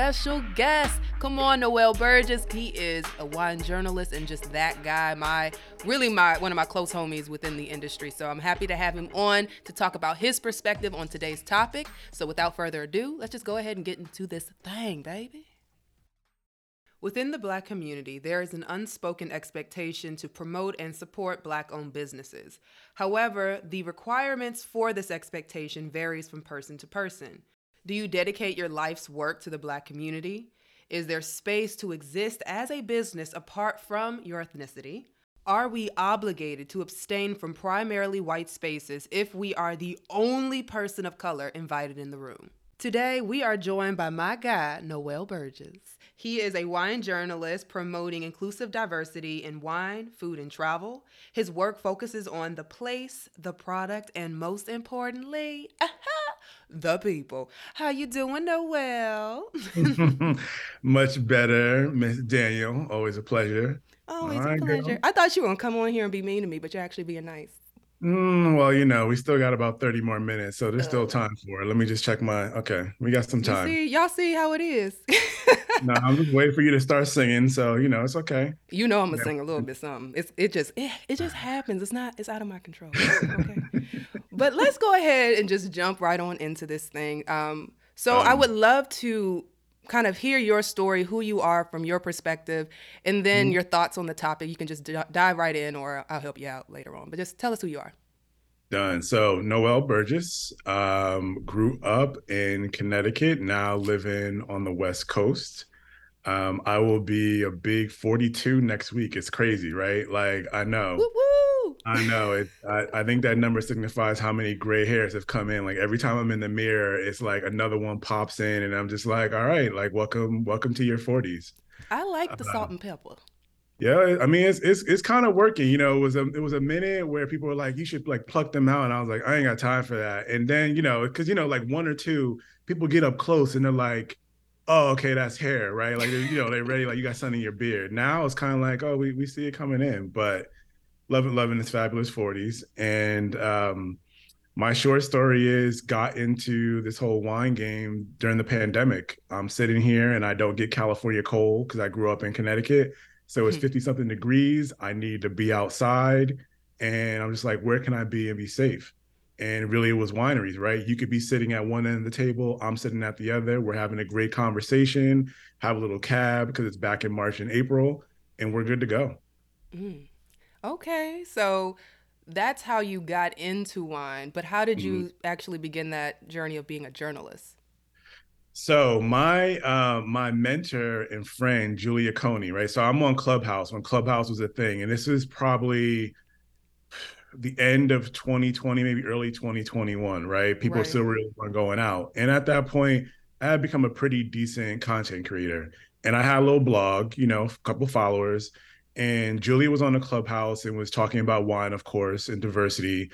special guest. Come on, Noel Burgess. He is a wine journalist and just that guy. My really my one of my close homies within the industry. So I'm happy to have him on to talk about his perspective on today's topic. So without further ado, let's just go ahead and get into this thing, baby. Within the black community, there is an unspoken expectation to promote and support black owned businesses. However, the requirements for this expectation varies from person to person. Do you dedicate your life's work to the black community? Is there space to exist as a business apart from your ethnicity? Are we obligated to abstain from primarily white spaces if we are the only person of color invited in the room? Today, we are joined by my guy, Noel Burgess. He is a wine journalist promoting inclusive diversity in wine, food, and travel. His work focuses on the place, the product, and most importantly, the people. How you doing, Noel? Much better, Miss Daniel. Always a pleasure. Always All a right, girl. pleasure. I thought you were gonna come on here and be mean to me, but you're actually being nice. Mm, well, you know, we still got about 30 more minutes, so there's still Oh. time for it. Let me just check my. Okay, we got some You time. see, y'all see how it is. no, I'm just waiting for you to start singing, so you know it's okay. You know I'm gonna Yeah. sing a little bit something. It's it just it, it just happens. It's not it's out of my control. Okay. but let's go ahead and just jump right on into this thing. Um so I Um, would love to kind of hear your story, who you are from your perspective, and then Mm-hmm. your thoughts on the topic. You can just d- dive right in or I'll help you out later on. But just tell us who you are. Done. So Noel Burgess um, grew up in Connecticut, now living on the West Coast. Um, I will be a big 42 next week. It's crazy, right? Like I know. Woo woo. I know it. I, I think that number signifies how many gray hairs have come in. Like every time I'm in the mirror, it's like another one pops in, and I'm just like, all right, like welcome, welcome to your 40s. I like the Uh, salt and pepper. Yeah, I mean it's it's it's kind of working. You know, it was a it was a minute where people were like, you should like pluck them out, and I was like, I ain't got time for that. And then you know, because you know, like one or two people get up close and they're like, oh, okay, that's hair, right? Like you know, they're ready, like you got something in your beard. Now it's kind of like, oh, we we see it coming in, but loving loving this fabulous 40s. And um my short story is got into this whole wine game during the pandemic. I'm sitting here and I don't get California cold because I grew up in Connecticut. So it's Hmm. 50 something degrees. I need to be outside. And I'm just like, where can I be and be safe? And really, it was wineries, right? You could be sitting at one end of the table. I'm sitting at the other. We're having a great conversation, have a little cab because it's back in March and April, and we're good to go. Mm. Okay, so that's how you got into wine. But how did you Mm-hmm. actually begin that journey of being a journalist? So my uh, my mentor and friend Julia Coney, right? So I'm on Clubhouse when Clubhouse was a thing, and this is probably the end of 2020, maybe early 2021, right? People Right. still really weren't going out, and at that point, I had become a pretty decent content creator, and I had a little blog, you know, a couple followers, and Julia was on the Clubhouse and was talking about wine, of course, and diversity.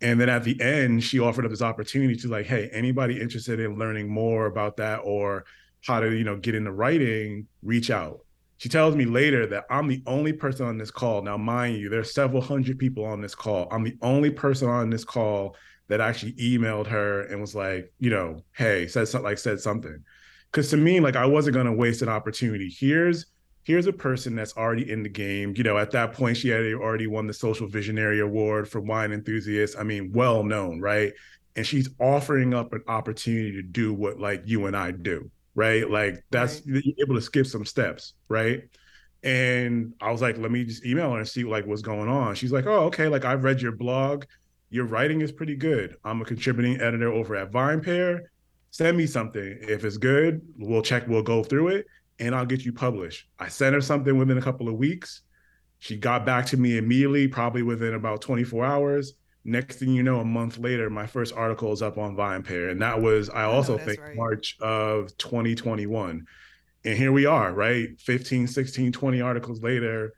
And then at the end, she offered up this opportunity to like, hey, anybody interested in learning more about that or how to, you know, get into writing, reach out. She tells me later that I'm the only person on this call. Now, mind you, there's several hundred people on this call. I'm the only person on this call that actually emailed her and was like, you know, hey, said something like said something. Cause to me, like I wasn't gonna waste an opportunity. Here's here's a person that's already in the game. You know, at that point, she had already won the Social Visionary Award for wine enthusiasts. I mean, well known, right? And she's offering up an opportunity to do what like you and I do, right? Like that's you're able to skip some steps, right? And I was like, let me just email her and see like what's going on. She's like, oh, okay. Like I've read your blog. Your writing is pretty good. I'm a contributing editor over at VinePair. send me something. If it's good, we'll check, we'll go through it, and I'll get you published. I sent her something within a couple of weeks. She got back to me immediately, probably within about 24 hours. Next thing you know, a month later, my first article is up on VinePair. And that was, I also think, right. March of 2021. And here we are, right? 15, 16, 20 articles later.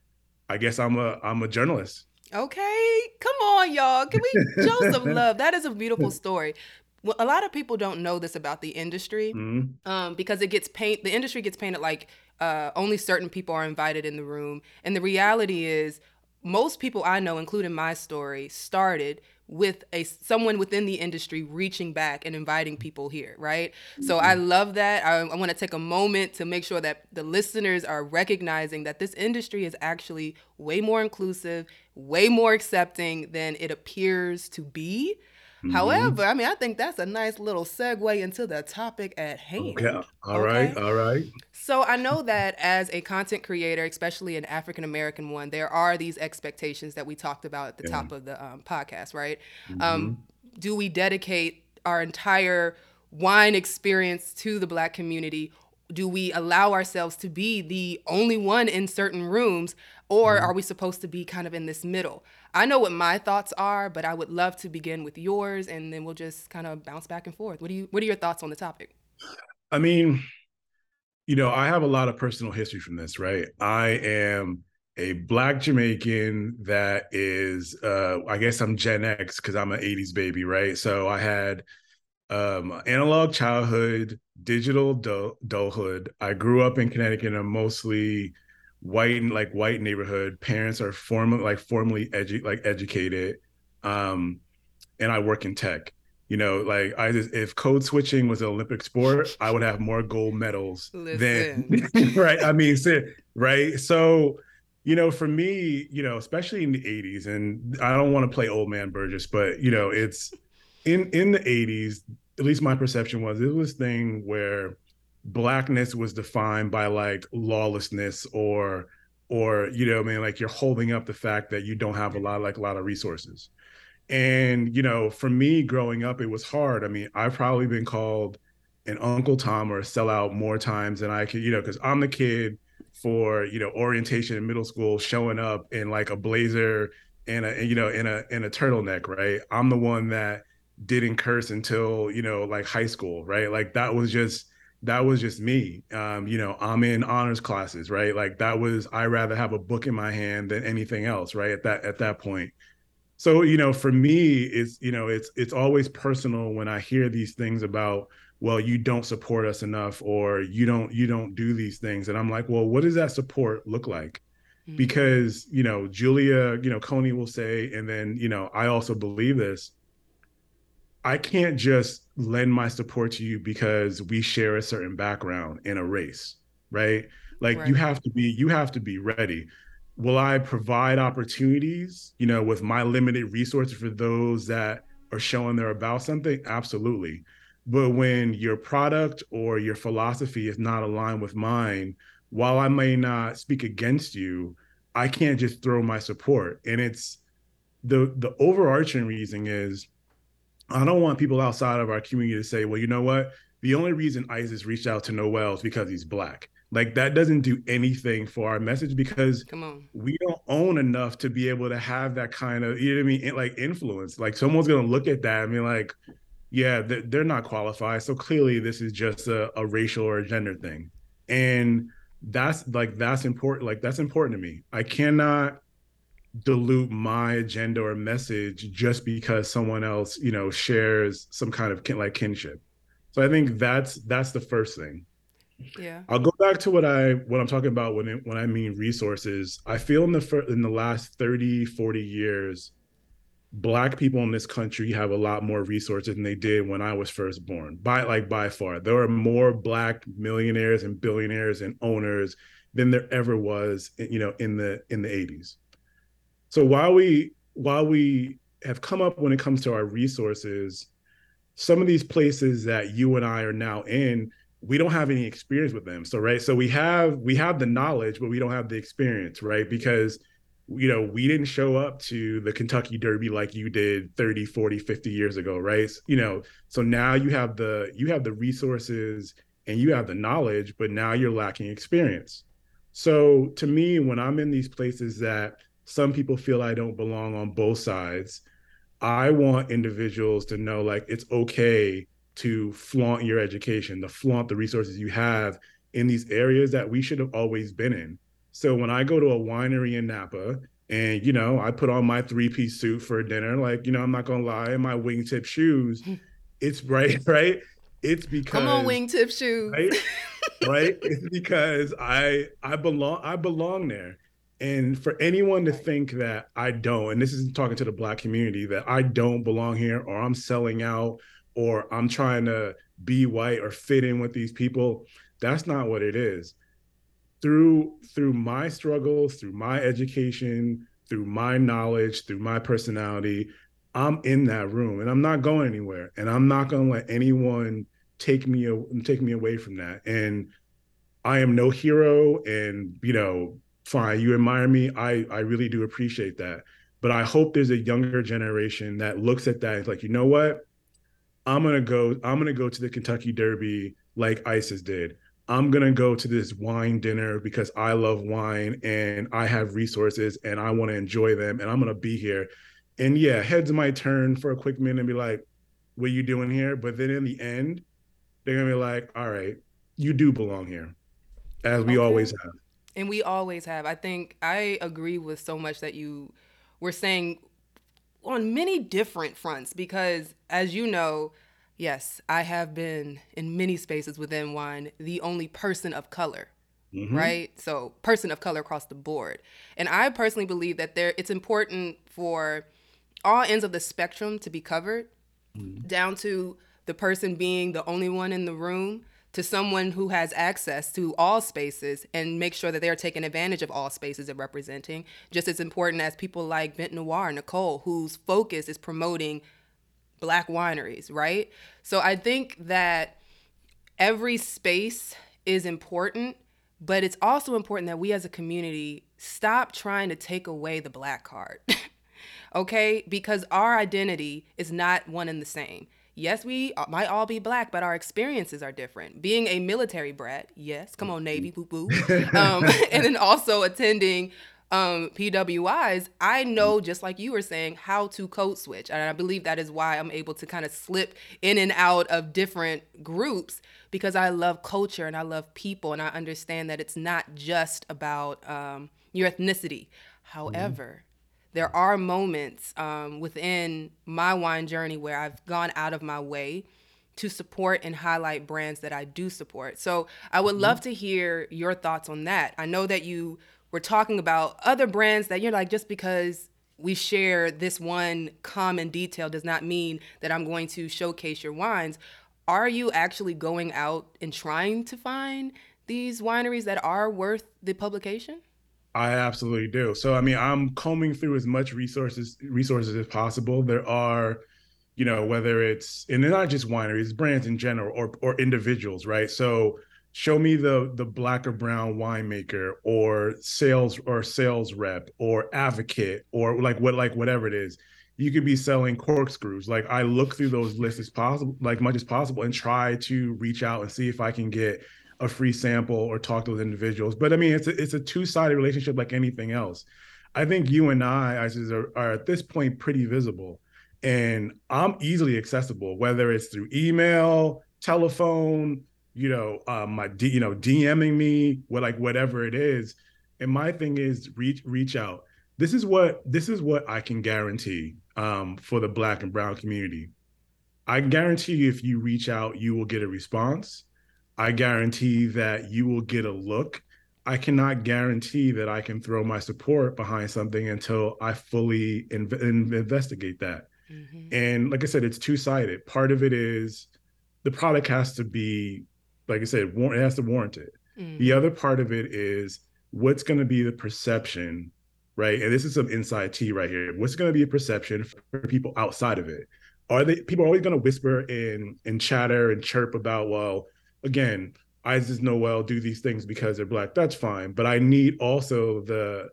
I guess I'm a I'm a journalist. Okay, come on, y'all. Can we show some love? That is a beautiful story. Well, a lot of people don't know this about the industry mm-hmm. um, because it gets paint. The industry gets painted like uh, only certain people are invited in the room, and the reality is most people I know, including my story, started with a someone within the industry reaching back and inviting people here, right? So I mm-hmm. love that. I, I want to take a moment to make sure that the listeners are recognizing that this industry is actually way more inclusive, way more accepting than it appears to be. Mm-hmm. However, I mean, I think that's a nice little segue into the topic at hand. Okay. All okay? right. All right. So I know that as a content creator, especially an African American one, there are these expectations that we talked about at the yeah. top of the um, podcast, right? Um, mm-hmm. Um, do we dedicate our entire wine experience to the black community do we allow ourselves to be the only one in certain rooms or mm-hmm. are we supposed to be kind of in this middle I know what my thoughts are, but I would love to begin with yours, and then we'll just kind of bounce back and forth. What do you What are your thoughts on the topic? I mean, you know, I have a lot of personal history from this, right? I am a black Jamaican that is, uh, I guess I'm Gen X because I'm an 80s baby, right? So I had um, analog childhood, digital adulthood. I grew up in Connecticut a mostly white and like white neighborhood. Parents are formal like formally edu- like educated, um, and I work in tech. You know, like I just if code switching was an Olympic sport, I would have more gold medals Listen. than right. I mean, right. So, you know, for me, you know, especially in the '80s, and I don't want to play old man Burgess, but you know, it's in in the '80s. At least my perception was it was thing where blackness was defined by like lawlessness or or you know I mean like you're holding up the fact that you don't have a lot like a lot of resources. And you know, for me growing up it was hard. I mean, I've probably been called an Uncle Tom or a sellout more times than I could, you know, because I'm the kid for, you know, orientation in middle school showing up in like a blazer and a you know in a in a turtleneck, right? I'm the one that didn't curse until, you know, like high school, right? Like that was just that was just me. Um, you know, I'm in honors classes, right? Like that was I rather have a book in my hand than anything else, right? At that at that point. So, you know, for me, it's you know, it's it's always personal when I hear these things about, well, you don't support us enough or you don't you don't do these things. And I'm like, well, what does that support look like? Mm-hmm. Because, you know, Julia, you know, Coney will say, and then, you know, I also believe this I can't just lend my support to you because we share a certain background in a race, right? Like right. you have to be you have to be ready. Will I provide opportunities, you know, with my limited resources for those that are showing they're about something? Absolutely. But when your product or your philosophy is not aligned with mine, while I may not speak against you, I can't just throw my support. And it's the the overarching reason is I don't want people outside of our community to say, well, you know what? The only reason ISIS reached out to Noel is because he's black. Like that doesn't do anything for our message because we don't own enough to be able to have that kind of, you know what I mean? Like influence. Like someone's going to look at that and be like, yeah, they're not qualified. So clearly this is just a, a racial or a gender thing. And that's like, that's important. Like that's important to me. I cannot dilute my agenda or message just because someone else you know shares some kind of kin- like kinship. So i think that's that's the first thing. Yeah. I'll go back to what i what i'm talking about when it, when i mean resources. I feel in the fir- in the last 30 40 years black people in this country have a lot more resources than they did when i was first born. By like by far. There are more black millionaires and billionaires and owners than there ever was you know in the in the 80s so while we while we have come up when it comes to our resources, some of these places that you and I are now in, we don't have any experience with them. So right, so we have we have the knowledge, but we don't have the experience, right? Because you know, we didn't show up to the Kentucky Derby like you did 30, 40, 50 years ago, right? You know, so now you have the you have the resources and you have the knowledge, but now you're lacking experience. So to me, when I'm in these places that some people feel I don't belong on both sides, I want individuals to know like it's okay to flaunt your education, to flaunt the resources you have in these areas that we should have always been in. So when I go to a winery in Napa and you know, I put on my three-piece suit for dinner, like, you know, I'm not gonna lie, in my wingtip shoes, hmm. it's right, right? It's because Come on, wingtip shoes. Right? right? It's because I I belong I belong there. And for anyone to think that I don't, and this is talking to the black community, that I don't belong here or I'm selling out or I'm trying to be white or fit in with these people, that's not what it is. Through through my struggles, through my education, through my knowledge, through my personality, I'm in that room and I'm not going anywhere. And I'm not going to let anyone take me take me away from that. And I am no hero and you know, fine, you admire me. I I really do appreciate that. But I hope there's a younger generation that looks at that and like, you know what? I'm gonna go, I'm gonna go to the Kentucky Derby like ISIS did. I'm gonna go to this wine dinner because I love wine and I have resources and I want to enjoy them and I'm gonna be here. And yeah, heads might turn for a quick minute and be like, "What are you doing here?" But then in the end, they're gonna be like, "All right, you do belong here," as we okay. always have. And we always have. I think I agree with so much that you were saying on many different fronts because, as you know, Yes, I have been in many spaces within wine, the only person of color. Mm-hmm. Right? So, person of color across the board. And I personally believe that there it's important for all ends of the spectrum to be covered, mm-hmm. down to the person being the only one in the room to someone who has access to all spaces and make sure that they're taking advantage of all spaces of representing just as important as people like Vent Noir, Nicole, whose focus is promoting black wineries, right? So I think that every space is important, but it's also important that we as a community stop trying to take away the black card. okay? Because our identity is not one and the same. Yes, we might all be black, but our experiences are different. Being a military brat, yes, come on, Navy, boo boo. Um, and then also attending um, PWIs, I know, just like you were saying, how to code switch. And I believe that is why I'm able to kind of slip in and out of different groups because I love culture and I love people and I understand that it's not just about um, your ethnicity. However, mm-hmm. There are moments um, within my wine journey where I've gone out of my way to support and highlight brands that I do support. So I would mm-hmm. love to hear your thoughts on that. I know that you we're talking about other brands that you're like, just because we share this one common detail does not mean that I'm going to showcase your wines. Are you actually going out and trying to find these wineries that are worth the publication? I absolutely do. So I mean, I'm combing through as much resources resources as possible. There are, you know, whether it's and they're not just wineries, brands in general or or individuals, right? So show me the the black or brown winemaker or sales or sales rep or advocate or like what like whatever it is you could be selling corkscrews like i look through those lists as possible like much as possible and try to reach out and see if i can get a free sample or talk to those individuals but i mean it's a, it's a two-sided relationship like anything else i think you and i are, are at this point pretty visible and i'm easily accessible whether it's through email telephone you know, um, my D, you know, DMing me, what like whatever it is. And my thing is reach reach out. This is what this is what I can guarantee um, for the Black and Brown community. I guarantee you, if you reach out, you will get a response. I guarantee that you will get a look. I cannot guarantee that I can throw my support behind something until I fully inv- investigate that. Mm-hmm. And like I said, it's two sided. Part of it is the product has to be like I said, it has to warrant it. Mm. The other part of it is what's going to be the perception, right? And this is some inside tea right here. What's going to be a perception for people outside of it? Are they people are always going to whisper and and chatter and chirp about, well, again, Isis Noel do these things because they're black. That's fine, but I need also the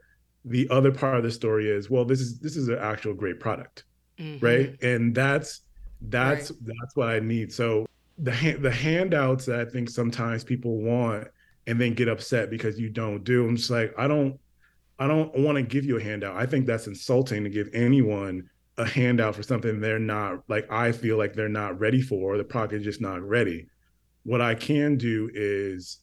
the other part of the story is, well, this is this is an actual great product, mm-hmm. right? And that's that's right. that's what I need. So the the handouts that I think sometimes people want and then get upset because you don't do. I'm just like, I don't I don't want to give you a handout. I think that's insulting to give anyone a handout for something they're not like I feel like they're not ready for, or the product is just not ready. What I can do is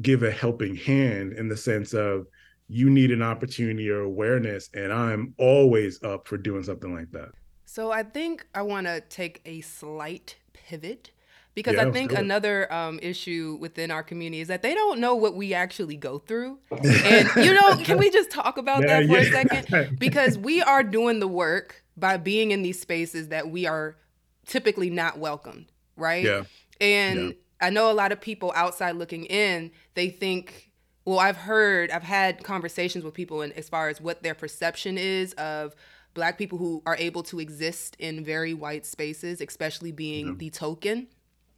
give a helping hand in the sense of you need an opportunity or awareness, and I'm always up for doing something like that. So I think I want to take a slight pivot because yeah, I think another um, issue within our community is that they don't know what we actually go through. and you know, can we just talk about yeah, that for yeah. a second? Because we are doing the work by being in these spaces that we are typically not welcomed, right? Yeah. And I know a lot of people outside looking in, they think well, I've heard, I've had conversations with people and as far as what their perception is of black people who are able to exist in very white spaces, especially being yeah. the token.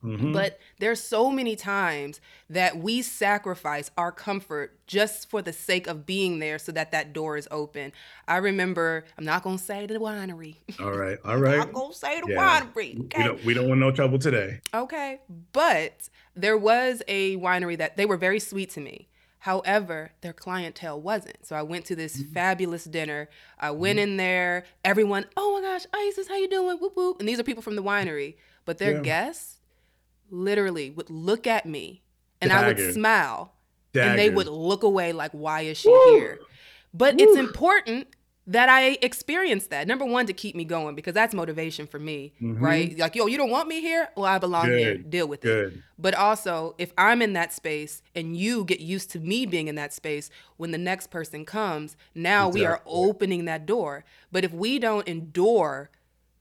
Mm-hmm. But there's so many times that we sacrifice our comfort just for the sake of being there so that that door is open. I remember, I'm not going to say the winery. All right. All right. I'm not going to say the yeah. winery. Okay? We, don't, we don't want no trouble today. Okay. But there was a winery that they were very sweet to me. However, their clientele wasn't. So I went to this mm-hmm. fabulous dinner. I went mm-hmm. in there. Everyone, oh my gosh, Isis, how you doing? Whoop whoop. And these are people from the winery, but their yeah. guests literally would look at me and Dagger. I would smile Dagger. and they would look away like, why is she Woo! here? But Woo! it's important that I experienced that. Number one, to keep me going because that's motivation for me, mm-hmm. right? Like, yo, you don't want me here? Well, I belong Good. here. Deal with Good. it. But also, if I'm in that space and you get used to me being in that space, when the next person comes, now exactly. we are opening that door. But if we don't endure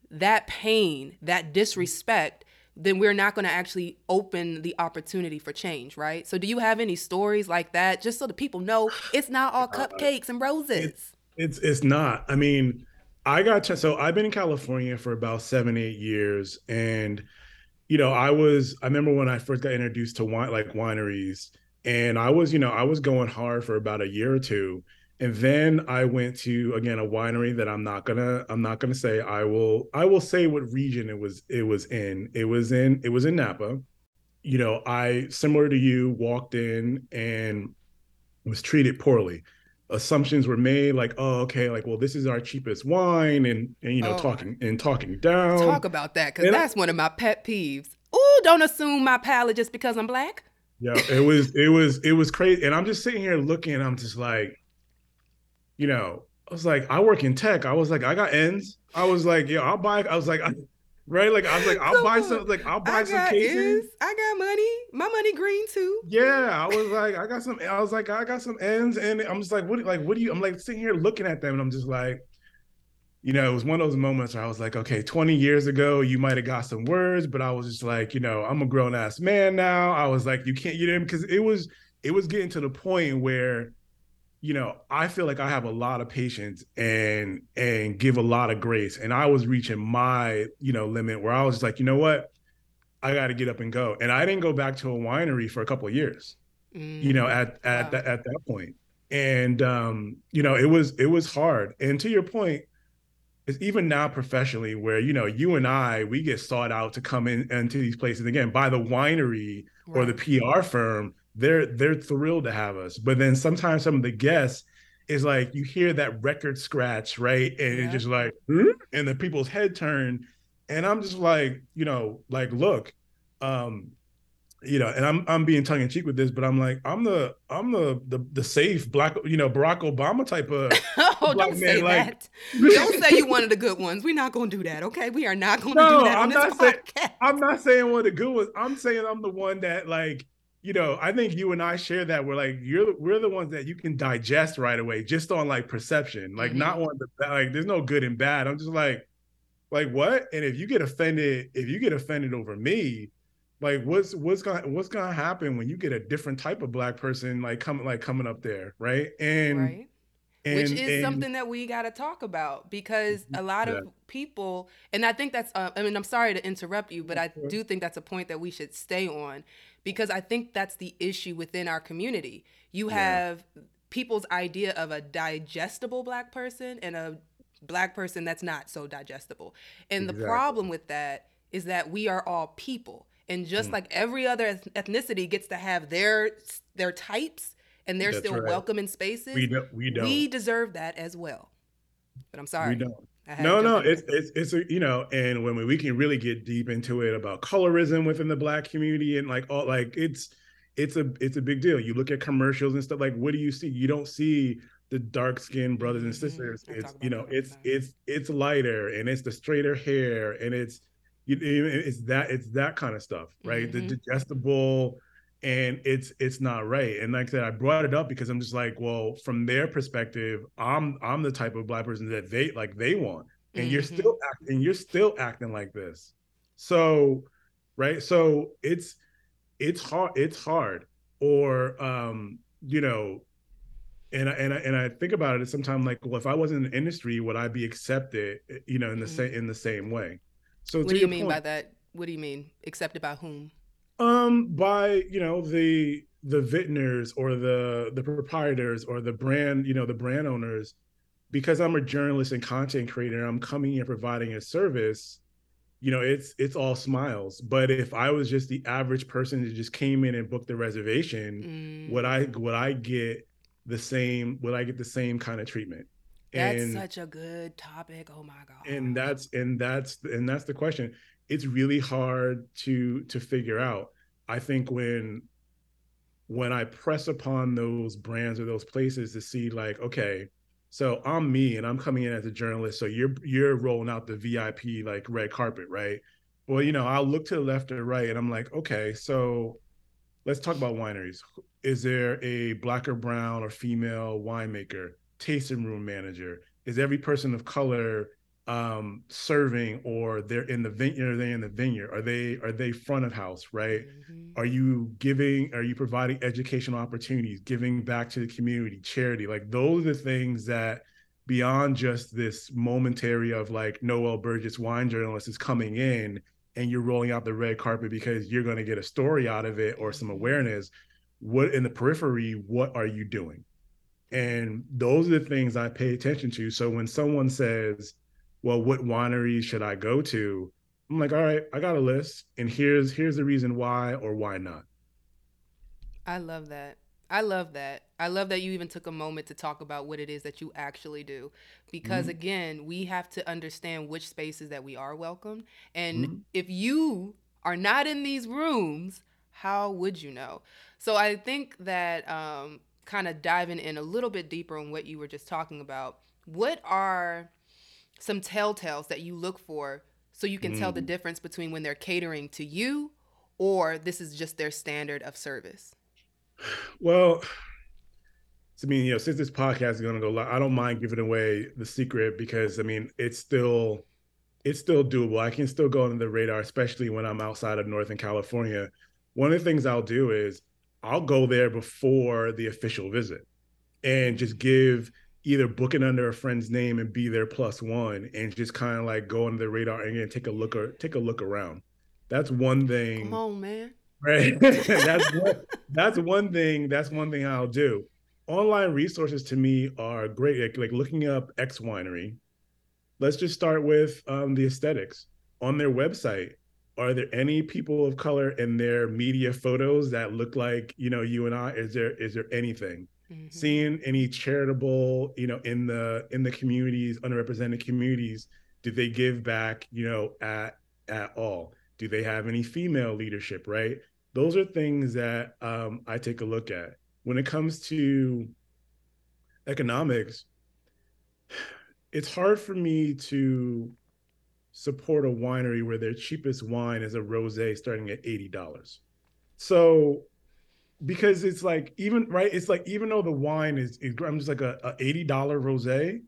that pain, that disrespect, then we're not going to actually open the opportunity for change, right? So, do you have any stories like that, just so the people know it's not all uh, cupcakes and roses? It's it's, it's not. I mean, I got to, so I've been in California for about seven eight years, and you know, I was I remember when I first got introduced to wine like wineries, and I was you know I was going hard for about a year or two, and then I went to again a winery that I'm not gonna I'm not gonna say I will I will say what region it was it was in it was in it was in Napa. You know, I similar to you walked in and was treated poorly. Assumptions were made like, oh, okay, like, well, this is our cheapest wine, and and you know, oh. talking and talking down. Talk about that because that's I, one of my pet peeves. Oh, don't assume my palate just because I'm black. Yeah, it was it was it was crazy, and I'm just sitting here looking. I'm just like, you know, I was like, I work in tech. I was like, I got ends. I was like, yeah, I'll buy. I was like, I, right? Like I was like, I'll so buy some. Like I'll buy some cases. Ends. I got money. My money green too. Yeah, I was like, I got some. I was like, I got some ends, and I'm just like, what? Like, what do you? I'm like sitting here looking at them, and I'm just like, you know, it was one of those moments where I was like, okay, 20 years ago, you might have got some words, but I was just like, you know, I'm a grown ass man now. I was like, you can't, you know, because it was, it was getting to the point where you know, I feel like I have a lot of patience and and give a lot of grace. And I was reaching my, you know, limit where I was just like, you know what? I got to get up and go. And I didn't go back to a winery for a couple of years. Mm, you know, mm, at at wow. that at that point. And um, you know, it was it was hard. And to your point, it's even now professionally where you know you and I we get sought out to come in into these places again by the winery right. or the PR firm they're they're thrilled to have us. But then sometimes some of the guests is like you hear that record scratch, right? And yeah. it's just like, hmm? and the people's head turn. And I'm just like, you know, like, look, um, you know, and I'm I'm being tongue in cheek with this, but I'm like, I'm the I'm the the, the safe black, you know, Barack Obama type of. oh, don't man. say like, that. don't say you one of the good ones. We're not gonna do that, okay? We are not gonna no, do that. I'm not saying I'm not saying one of the good ones. I'm saying I'm the one that like you know, I think you and I share that. We're like, you're we're the ones that you can digest right away, just on like perception, like mm-hmm. not one like there's no good and bad. I'm just like, like what? And if you get offended, if you get offended over me, like what's what's gonna what's gonna happen when you get a different type of black person like coming like coming up there, right? And right. And, which is and, something that we got to talk about because mm-hmm. a lot of people and i think that's uh, i mean i'm sorry to interrupt you but i do think that's a point that we should stay on because I think that's the issue within our community. You have people's idea of a digestible black person and a black person that's not so digestible. And exactly. the problem with that is that we are all people. And just mm. like every other ethnicity gets to have their their types and they're that's still right. welcome in spaces, we don't, we don't. We deserve that as well. But I'm sorry. We don't. No, no, it's it's it's a, you know, and when we, we can really get deep into it about colorism within the black community and like all like it's it's a it's a big deal. You look at commercials and stuff like what do you see? You don't see the dark skinned brothers and mm-hmm. sisters. Mm-hmm. It's you know, it's it's it's lighter and it's the straighter hair and it's you, it's that it's that kind of stuff, right? Mm-hmm. The digestible and it's it's not right. And like I said, I brought it up because I'm just like, well, from their perspective, I'm I'm the type of black person that they like they want, and mm-hmm. you're still acting, you're still acting like this. So, right? So it's it's hard. It's hard, or um, you know, and I, and I, and I think about it sometimes like, well, if I wasn't in the industry, would I be accepted? You know, in the mm-hmm. same in the same way. So what do you mean point, by that? What do you mean accepted by whom? Um, by you know the the vintners or the the proprietors or the brand, you know, the brand owners, because I'm a journalist and content creator, I'm coming here providing a service. You know, it's it's all smiles. But if I was just the average person that just came in and booked the reservation, mm. would I would I get the same? Would I get the same kind of treatment? That's and, such a good topic. Oh my god. And that's and that's and that's the question. It's really hard to to figure out. I think when when I press upon those brands or those places to see like, okay, so I'm me and I'm coming in as a journalist. So you're you're rolling out the VIP like red carpet, right? Well, you know, I'll look to the left or right and I'm like, okay, so let's talk about wineries. Is there a black or brown or female winemaker? tasting room manager? Is every person of color um, serving, or they're in the vineyard? Are they in the vineyard? Are they are they front of house? Right? Mm-hmm. Are you giving? Are you providing educational opportunities? Giving back to the community, charity? Like those are the things that beyond just this momentary of like Noel Burgess wine journalist is coming in and you're rolling out the red carpet because you're going to get a story out of it or some mm-hmm. awareness what in the periphery what are you doing and those are the things I pay attention to. So when someone says, well, what wineries should I go to? I'm like, all right, I got a list and here's here's the reason why or why not. I love that. I love that. I love that you even took a moment to talk about what it is that you actually do. Because mm-hmm. again, we have to understand which spaces that we are welcomed. And mm-hmm. if you are not in these rooms, how would you know? So I think that um, kind of diving in a little bit deeper on what you were just talking about, what are some telltales that you look for so you can mm. tell the mm. difference between when they're catering to you or this is just their standard of service? Well, I mean, you know, since this podcast is going to go live, I don't mind giving away the secret because I mean, it's still it's still doable. I can still go under the radar, especially when I'm outside of Northern California. One of the things I'll do is I'll go there before the official visit and just give either book it under a friend's name and be there plus one and just kind of like go under the radar and take a look or take a look around. That's one thing. Come on, man. Right. that's one, that's one thing. That's one thing I'll do. Online resources to me are great. Like, like looking up X winery. Let's just start with um, the aesthetics on their website are there any people of color in their media photos that look like you know you and I? Is there is there anything? Mm-hmm. Seeing any charitable, you know, in the in the communities, underrepresented communities, did they give back, you know, at at all? Do they have any female leadership? Right. Those are things that um, I take a look at when it comes to economics. It's hard for me to support a winery where their cheapest wine is a rosé starting at $80. So because it's like even right, it's like even though the wine is, is I'm just like a, a $80 rosé,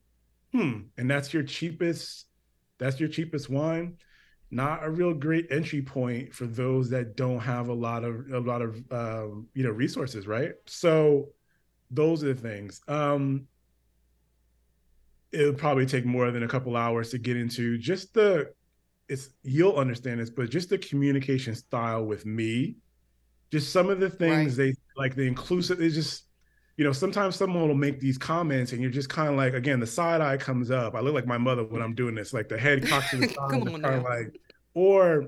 hmm, and that's your cheapest, that's your cheapest wine. Not a real great entry point for those that don't have a lot of a lot of um, you know resources, right? So those are the things. Um, it'll probably take more than a couple hours to get into just the it's you'll understand this but just the communication style with me just some of the things right. they like the inclusive it's just you know, sometimes someone will make these comments and you're just kind of like, again, the side eye comes up. I look like my mother when I'm doing this, like the head cocks to the side, kind of like, or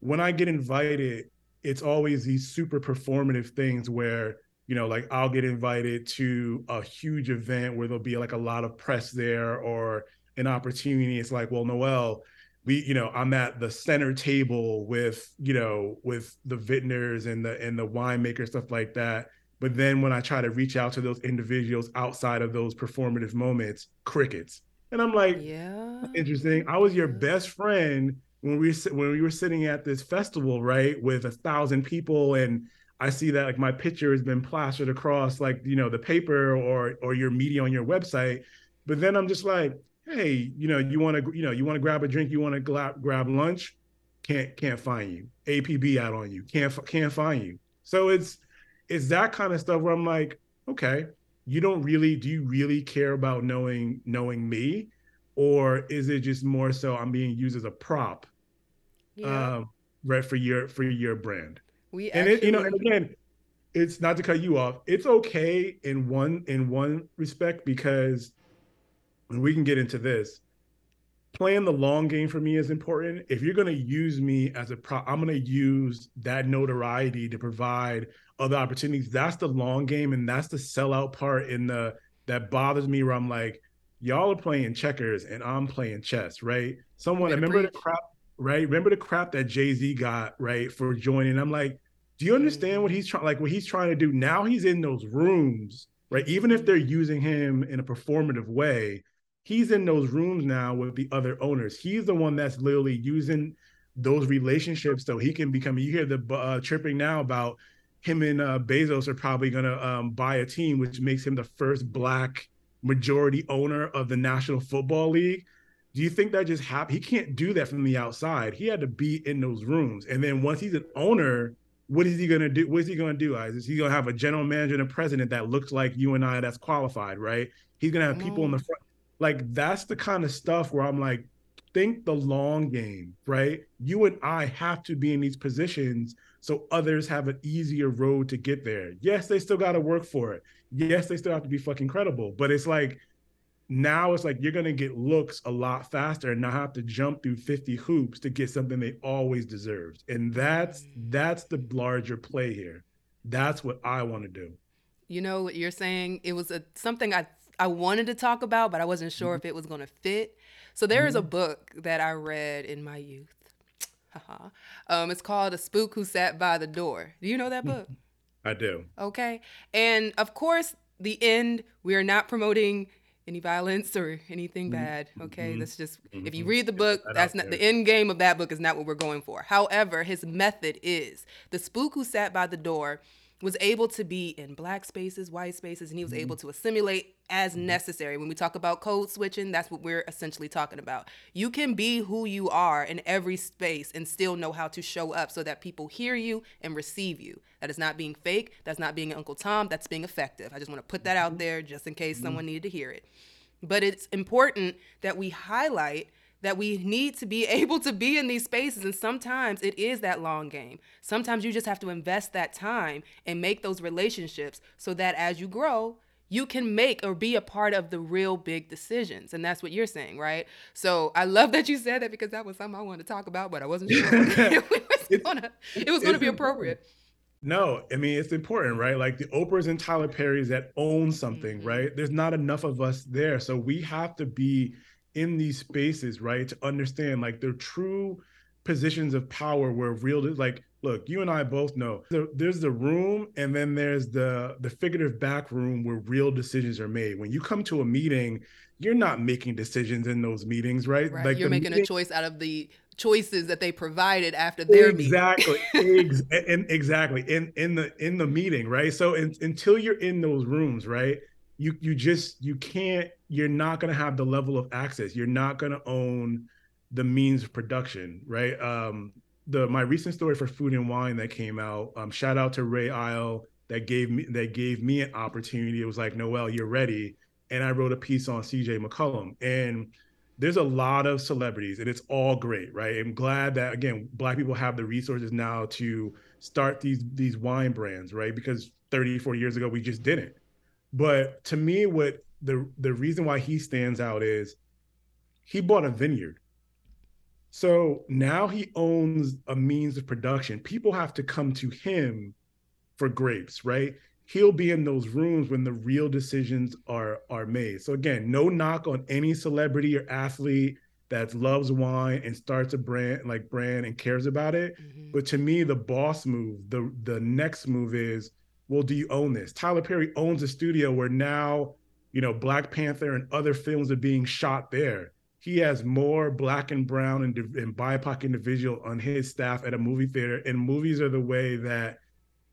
when I get invited, it's always these super performative things where, you know, like I'll get invited to a huge event where there'll be like a lot of press there or an opportunity. It's like, well, Noel, we, you know, I'm at the center table with, you know, with the vintners and the and the winemaker stuff like that but then when I try to reach out to those individuals outside of those performative moments, crickets. And I'm like, yeah, interesting. I was your best friend when we when we were sitting at this festival, right, with a thousand people, and I see that like my picture has been plastered across like you know the paper or or your media on your website. But then I'm just like, hey, you know, you want to you know you want to grab a drink, you want to grab grab lunch, can't can't find you. APB out on you, can't can't find you. So it's it's that kind of stuff where I'm like, okay, you don't really do you really care about knowing knowing me, or is it just more so I'm being used as a prop, yeah. um, right for your for your brand? We and it, you know, and again, it's not to cut you off. It's okay in one in one respect because and we can get into this playing the long game for me is important. If you're going to use me as a pro, I'm going to use that notoriety to provide other opportunities. That's the long game, and that's the sellout part in the that bothers me. Where I'm like, y'all are playing checkers and I'm playing chess, right? Someone remember the crap, right? Remember the crap that Jay Z got right for joining. I'm like, do you understand mm. what he's trying? Like what he's trying to do now? He's in those rooms, right? Even if they're using him in a performative way he's in those rooms now with the other owners. He's the one that's literally using those relationships so he can become. You hear the uh, chirping now about him and uh, Bezos are probably going to um, buy a team, which makes him the first black majority owner of the National Football League. Do you think that just happened? He can't do that from the outside. He had to be in those rooms. And then once he's an owner, what is he going to do? What is he going to do? Is he going to have a general manager and a president that looks like you and I that's qualified, right? He's going to have people in the front like that's the kind of stuff where I'm like, think the long game, right? You and I have to be in these positions so others have an easier road to get there. Yes, they still got to work for it. Yes, they still have to be fucking credible, but it's like now it's like you're going to get looks a lot faster and not have to jump through 50 hoops to get something they always deserved. And that's that's the larger play here. That's what I want to do. You know what you're saying? It was a something I I wanted to talk about, but I wasn't sure mm-hmm. if it was going to fit. So there is mm-hmm. a book that I read in my youth. um, it's called A Spook Who Sat by the Door. Do you know that book? I do. Okay. And of course, the end, we are not promoting any violence or anything mm-hmm. bad. Okay. Mm-hmm. That's just, mm-hmm. if you read the book, that's not the end game of that book, is not what we're going for. However, his method is the spook who sat by the door was able to be in black spaces, white spaces, and he was mm-hmm. able to assimilate as mm-hmm. necessary. When we talk about code switching, that's what we're essentially talking about. You can be who you are in every space and still know how to show up so that people hear you and receive you. That is not being fake. That's not being Uncle Tom. That's being effective. I just want to put that out mm-hmm. there just in case mm-hmm. someone needed to hear it. But it's important that we highlight that we need to be able to be in these spaces. And sometimes it is that long game. Sometimes you just have to invest that time and make those relationships so that as you grow, you can make or be a part of the real big decisions. And that's what you're saying, right? So I love that you said that because that was something I wanted to talk about, but I wasn't sure it was gonna, it was gonna be appropriate. No, I mean it's important, right? Like the Oprahs and Tyler Perrys that own something, mm-hmm. right? There's not enough of us there. So we have to be in these spaces, right, to understand like their true positions of power where real like look you and i both know there's the room and then there's the the figurative back room where real decisions are made when you come to a meeting you're not making decisions in those meetings right, right. like you're making meeting, a choice out of the choices that they provided after their meeting. exactly ex- and exactly in in the in the meeting right so in, until you're in those rooms right you you just you can't you're not going to have the level of access. You're not going to own the means of production right? Um the my recent story for food and wine that came out um shout out to ray isle that gave me that gave me an opportunity. It was like noel you're ready. And i wrote a piece on CJ McCollum and there's a lot of celebrities and it's all great right? I'm glad that again black people have the resources now to start these these wine brands right? Because 30, 40 years ago, we just didn't. But to me, what the the reason why he stands out is he bought a vineyard. So now he owns a means of production. People have to come to him for grapes, right? He'll be in those rooms when the real decisions are are made. So again, no knock on any celebrity or athlete that loves wine and starts a brand like brand and cares about it. Mm-hmm. But to me, the boss move, the the next move is, well, do you own this? Tyler Perry owns a studio where now, you know, Black Panther and other films are being shot there he has more black and brown and, and BIPOC individual on his staff at a movie theater. And movies are the way that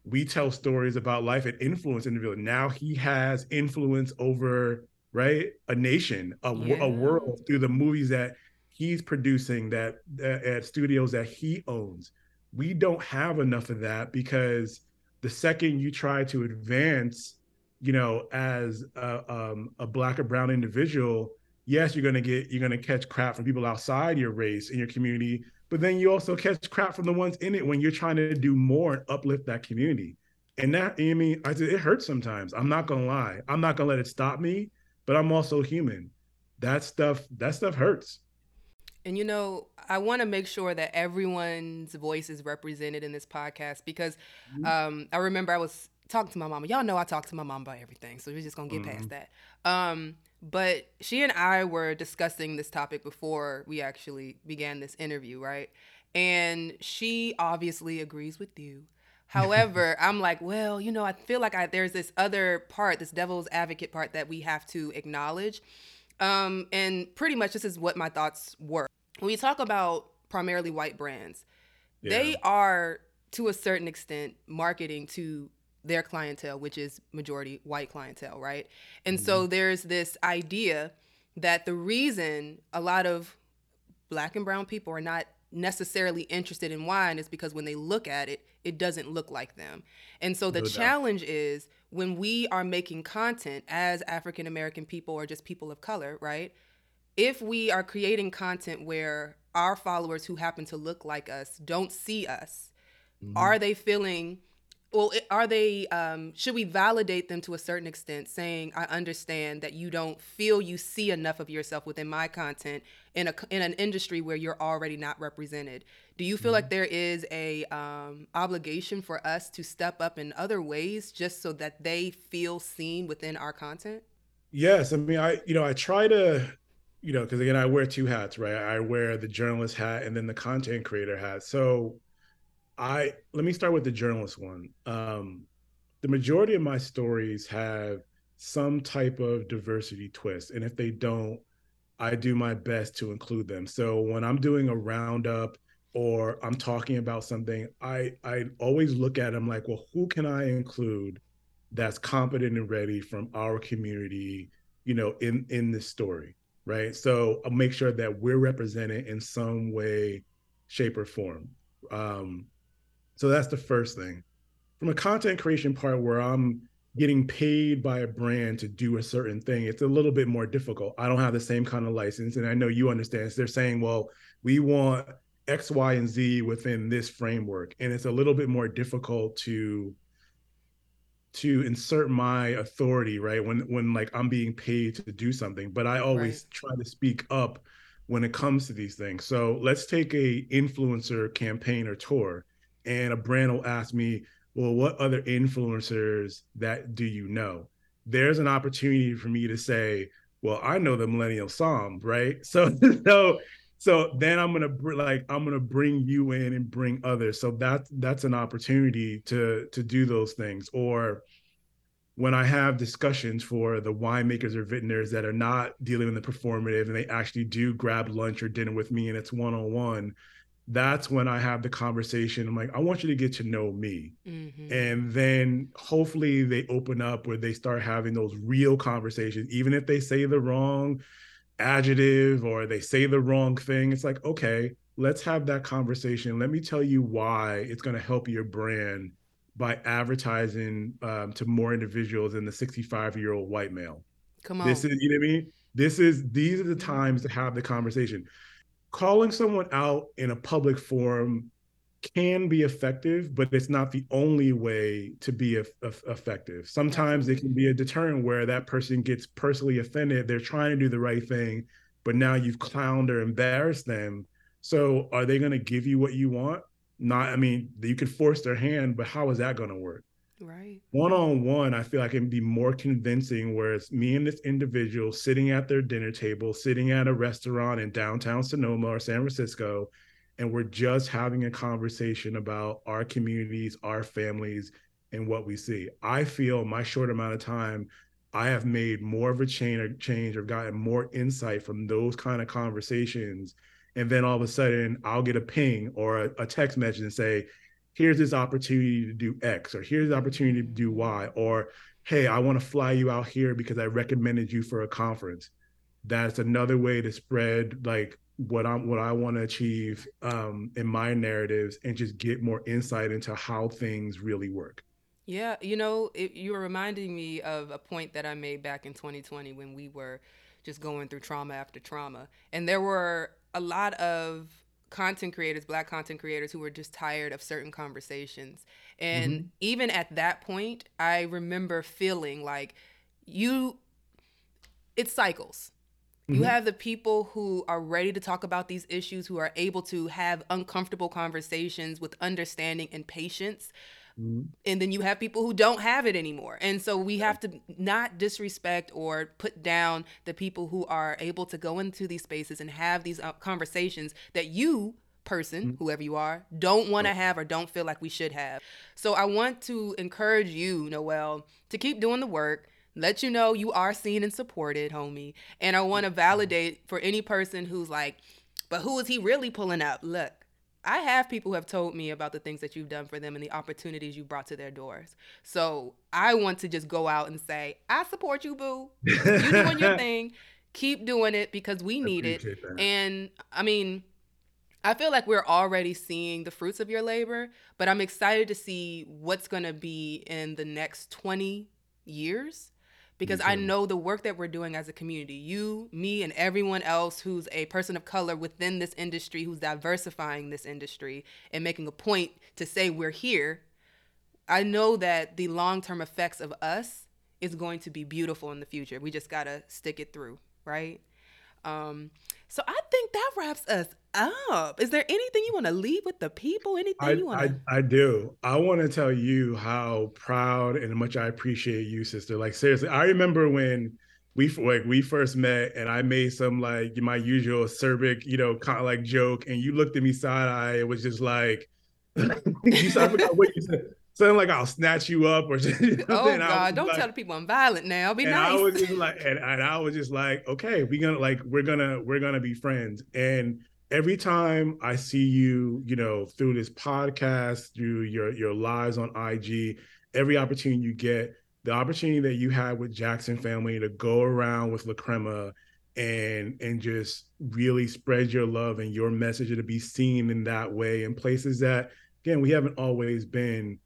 we tell stories about life and influence individual. Now he has influence over right a nation, a, yeah. a world through the movies that he's producing that, that at studios that he owns. We don't have enough of that because the second you try to advance, you know, as a, um, a black or brown individual, yes, you're gonna get you're gonna catch crap from people outside your race in your community, but then you also catch crap from the ones in it when you're trying to do more and uplift that community. And that I mean, it hurts sometimes. I'm not gonna lie. I'm not gonna let it stop me, but I'm also human. That stuff that stuff hurts. And you know, I want to make sure that everyone's voice is represented in this podcast because mm-hmm. um, I remember I was talking to my mama. Y'all know I talk to my mom about everything, so we're just gonna get mm-hmm. past that. Um, but she and I were discussing this topic before we actually began this interview, right? And she obviously agrees with you. However, I'm like, well, you know, I feel like I, there's this other part, this devil's advocate part that we have to acknowledge. Um, and pretty much this is what my thoughts were. When we talk about primarily white brands, yeah. they are to a certain extent marketing to their clientele, which is majority white clientele, right? And mm-hmm. so there's this idea that the reason a lot of black and brown people are not necessarily interested in wine is because when they look at it, it doesn't look like them. And so the no challenge is when we are making content as African American people or just people of color, right? If we are creating content where our followers who happen to look like us don't see us, mm-hmm. are they feeling well are they um, should we validate them to a certain extent saying i understand that you don't feel you see enough of yourself within my content in a in an industry where you're already not represented do you feel mm-hmm. like there is a um, obligation for us to step up in other ways just so that they feel seen within our content yes i mean i you know i try to you know because again i wear two hats right i wear the journalist hat and then the content creator hat so I let me start with the journalist one. Um, the majority of my stories have some type of diversity twist, and if they don't, I do my best to include them. So when I'm doing a roundup or I'm talking about something, I I always look at them like, well, who can I include that's competent and ready from our community, you know, in in this story, right? So I'll make sure that we're represented in some way, shape, or form. Um, so that's the first thing. From a content creation part where I'm getting paid by a brand to do a certain thing, it's a little bit more difficult. I don't have the same kind of license. And I know you understand. So they're saying, well, we want X, Y, and Z within this framework. And it's a little bit more difficult to to insert my authority, right? When when like I'm being paid to do something. But I always right. try to speak up when it comes to these things. So let's take a influencer campaign or tour and a brand will ask me, well, what other influencers that do you know? There's an opportunity for me to say, well, I know the Millennial Somm, right? So, so, so then I'm gonna br- like I'm gonna bring you in and bring others. So that's that's an opportunity to to do those things. Or when I have discussions for the winemakers or vintners that are not dealing with the performative and they actually do grab lunch or dinner with me and it's one on one that's when I have the conversation. I'm like, I want you to get to know me. Mm-hmm. And then hopefully they open up where they start having those real conversations, even if they say the wrong adjective or they say the wrong thing. It's like, okay, let's have that conversation. Let me tell you why it's going to help your brand by advertising um, to more individuals than the 65 year old white male. Come on. This is, you know what I mean? This is, these are the times to have the conversation calling someone out in a public forum can be effective, but it's not the only way to be a, a, effective. Sometimes it can be a deterrent where that person gets personally offended. They're trying to do the right thing, but now you've clowned or embarrassed them. So are they going to give you what you want? Not, I mean, you could force their hand, but how is that going to work? Right. One on one, I feel like it can be more convincing where it's me and this individual sitting at their dinner table, sitting at a restaurant in downtown Sonoma or San Francisco, and we're just having a conversation about our communities, our families, and what we see. I feel my short amount of time, I have made more of a change or change or gotten more insight from those kind of conversations. And then all of a sudden I'll get a ping or a, a text message and say, here's this opportunity to do X, or here's the opportunity to do Y, or hey, I want to fly you out here because I recommended you for a conference. That's another way to spread like what I'm what I want to achieve um, in my narratives and just get more insight into how things really work. Yeah, you know, it, you were reminding me of a point that I made back in 2020 when we were just going through trauma after trauma, and there were a lot of content creators, black content creators who were just tired of certain conversations. And mm-hmm. even at that point, I remember feeling like you it cycles. Mm-hmm. You have the people who are ready to talk about these issues, who are able to have uncomfortable conversations with understanding and patience. Mm-hmm. And then you have people who don't have it anymore. And so we have to not disrespect or put down the people who are able to go into these spaces and have these uh, conversations that you person, mm-hmm. whoever you are, don't want to have or don't feel like we should have. So I want to encourage you, Noel, to keep doing the work. Let you know you are seen and supported, homie. And I want to mm-hmm. validate for any person who's like, but who is he really pulling up? Look, I have people who have told me about the things that you've done for them and the opportunities you brought to their doors. So I want to just go out and say, I support you, boo. You doing your thing. Keep doing it because we need it. That. And I mean, I feel like we're already seeing the fruits of your labor, but I'm excited to see what's going to be in the next 20 years because I know the work that we're doing as a community, you, me, and everyone else who's a person of color within this industry, who's diversifying this industry and making a point to say we're here. I know that the long term effects of us is going to be beautiful in the future. We just got to stick it through, right? Um, so I think that wraps us up. Is there anything you want to leave with the people? Anything I, you want to? I, I do. I want to tell you how proud and much I appreciate you, sister. Like seriously, I remember when we like we first met and I made some like my usual acerbic, you know, kind of like joke, and you looked at me side eye. It was just like you said, what you said something like I'll snatch you up or oh just, you know, oh god don't like, tell the people i'm violent now be and nice i was just like and, and i was just like okay we're gonna like we're gonna we're gonna be friends and every time i see you you know through this podcast through your your lives on ig every opportunity you get the opportunity that you had with jackson family to go around with la crema and and just really spread your love and your message to be seen in that way in places that again we haven't always been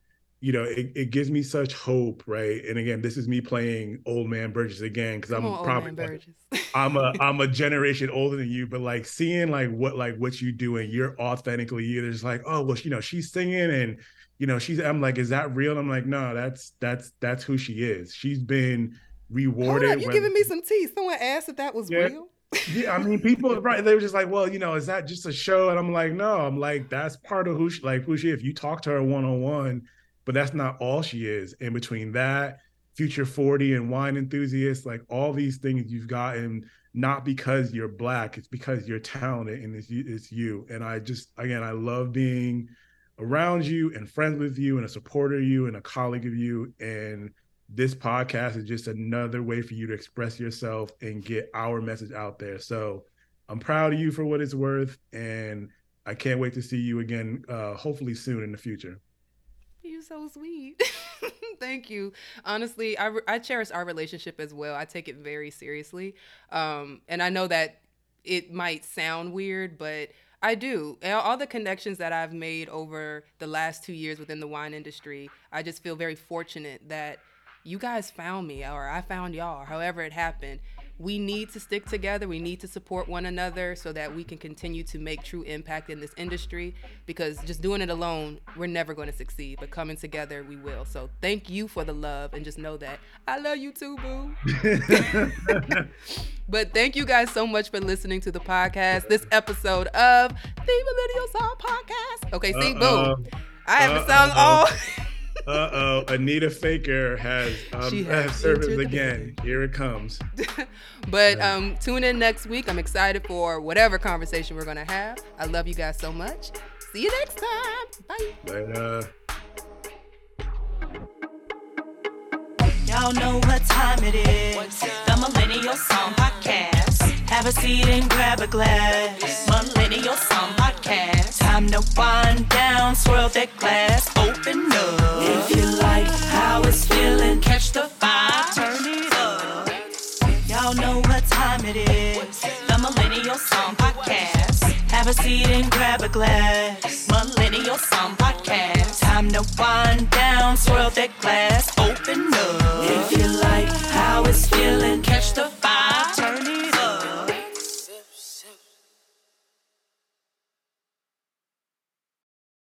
you know, it, it gives me such hope, right? And again, this is me playing old man Burgess again because I'm on, probably like, I'm a I'm a generation older than you, but like seeing like what like what you do and you're authentically you, there's like, oh well, you know, she's singing and you know, she's I'm like, is that real? I'm like, no, that's that's that's who she is. She's been rewarded. Hold you when, giving me some tea. Someone asked if that was yeah, real. yeah, I mean, people right? They were just like, well, you know, is that just a show? And I'm like, no, I'm like, that's part of who she like who she. If you talk to her one on one but that's not all she is. In between that, Future 40 and wine enthusiast, like all these things you've gotten not because you're black, it's because you're talented and it's, it's you. And I just, again, I love being around you and friends with you and a supporter of you and a colleague of you. And this podcast is just another way for you to express yourself and get our message out there. So I'm proud of you for what it's worth. And I can't wait to see you again, uh, hopefully soon in the future. You're so sweet. Thank you. Honestly, I, I cherish our relationship as well. I take it very seriously. Um, and I know that it might sound weird, but I do. All the connections that I've made over the last two years within the wine industry, I just feel very fortunate that you guys found me or I found y'all, however it happened. We need to stick together. We need to support one another so that we can continue to make true impact in this industry. Because just doing it alone, we're never going to succeed. But coming together, we will. So thank you for the love, and just know that I love you too, boo. but thank you guys so much for listening to the podcast. This episode of the Millennial Somm Podcast. Okay, see, Uh-oh. boom. I haven't sung all. Uh oh, Anita Faker has um, She has has service entered the again. Here it comes. but um, tune in next week. I'm excited for whatever conversation we're gonna have. I love you guys so much. See you next time. Bye. But uh, Y'all know what time it is. The Millennial Somm Podcast. Grab a seat and grab a glass. Millennial Somm Podcast. Time to wind down, swirl that glass, open up. If you like how it's feeling, catch the vibe, turn it up. Y'all know what time it is. The Millennial Somm Podcast. Have a seat and grab a glass. Millennial Song Podcast. Time to wind down, swirl that glass, open up. If you like how it's feeling, catch the vibe.